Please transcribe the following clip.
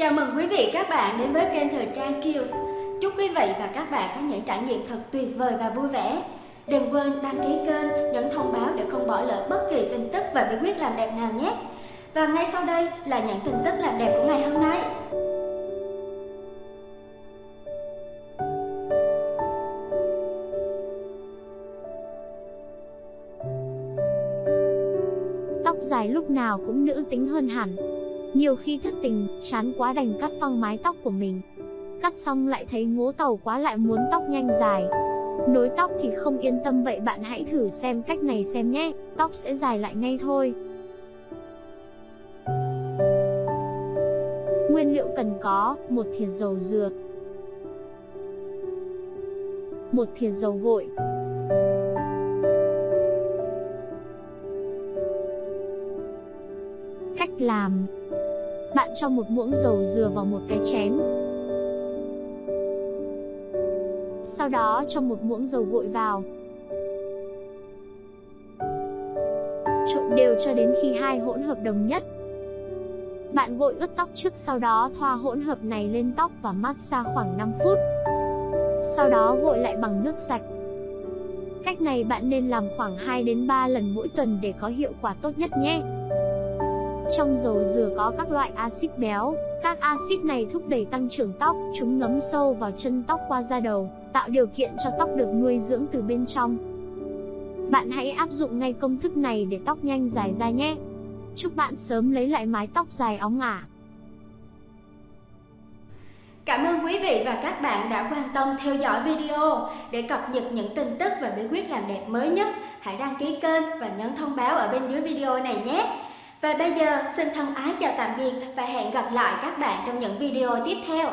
Chào mừng quý vị các bạn đến với kênh Thời trang Kiều. Chúc quý vị và các bạn có những trải nghiệm thật tuyệt vời và vui vẻ. Đừng quên đăng ký kênh, nhấn thông báo để không bỏ lỡ bất kỳ tin tức và bí quyết làm đẹp nào nhé. Và ngay sau đây là những tin tức làm đẹp của ngày hôm nay. Tóc dài lúc nào cũng nữ tính hơn hẳn. Nhiều khi thất tình, chán quá đành cắt phăng mái tóc của mình. Cắt xong lại thấy ngố tàu quá lại muốn tóc nhanh dài. Nối tóc thì không yên tâm vậy bạn hãy thử xem cách này xem nhé, tóc sẽ dài lại ngay thôi. Nguyên liệu cần có, một thìa dầu dừa, một thìa dầu gội, Cách làm Bạn cho một muỗng dầu dừa vào một cái chén. Sau đó cho một muỗng dầu gội vào. Trộn đều cho đến khi hai hỗn hợp đồng nhất. Bạn gội ướt tóc trước sau đó thoa hỗn hợp này lên tóc và massage khoảng 5 phút. Sau đó gội lại bằng nước sạch. Cách này bạn nên làm khoảng 2 đến 3 lần mỗi tuần để có hiệu quả tốt nhất nhé. Trong dầu dừa có các loại axit béo, các axit này thúc đẩy tăng trưởng tóc, chúng ngấm sâu vào chân tóc qua da đầu, tạo điều kiện cho tóc được nuôi dưỡng từ bên trong. Bạn hãy áp dụng ngay công thức này để tóc nhanh dài ra nhé. Chúc bạn sớm lấy lại mái tóc dài óng ả. Cảm ơn quý vị và các bạn đã quan tâm theo dõi video. Để cập nhật những tin tức và bí quyết làm đẹp mới nhất, hãy đăng ký kênh và nhấn thông báo ở bên dưới video này nhé. Và bây giờ, xin thân ái chào tạm biệt và hẹn gặp lại các bạn trong những video tiếp theo.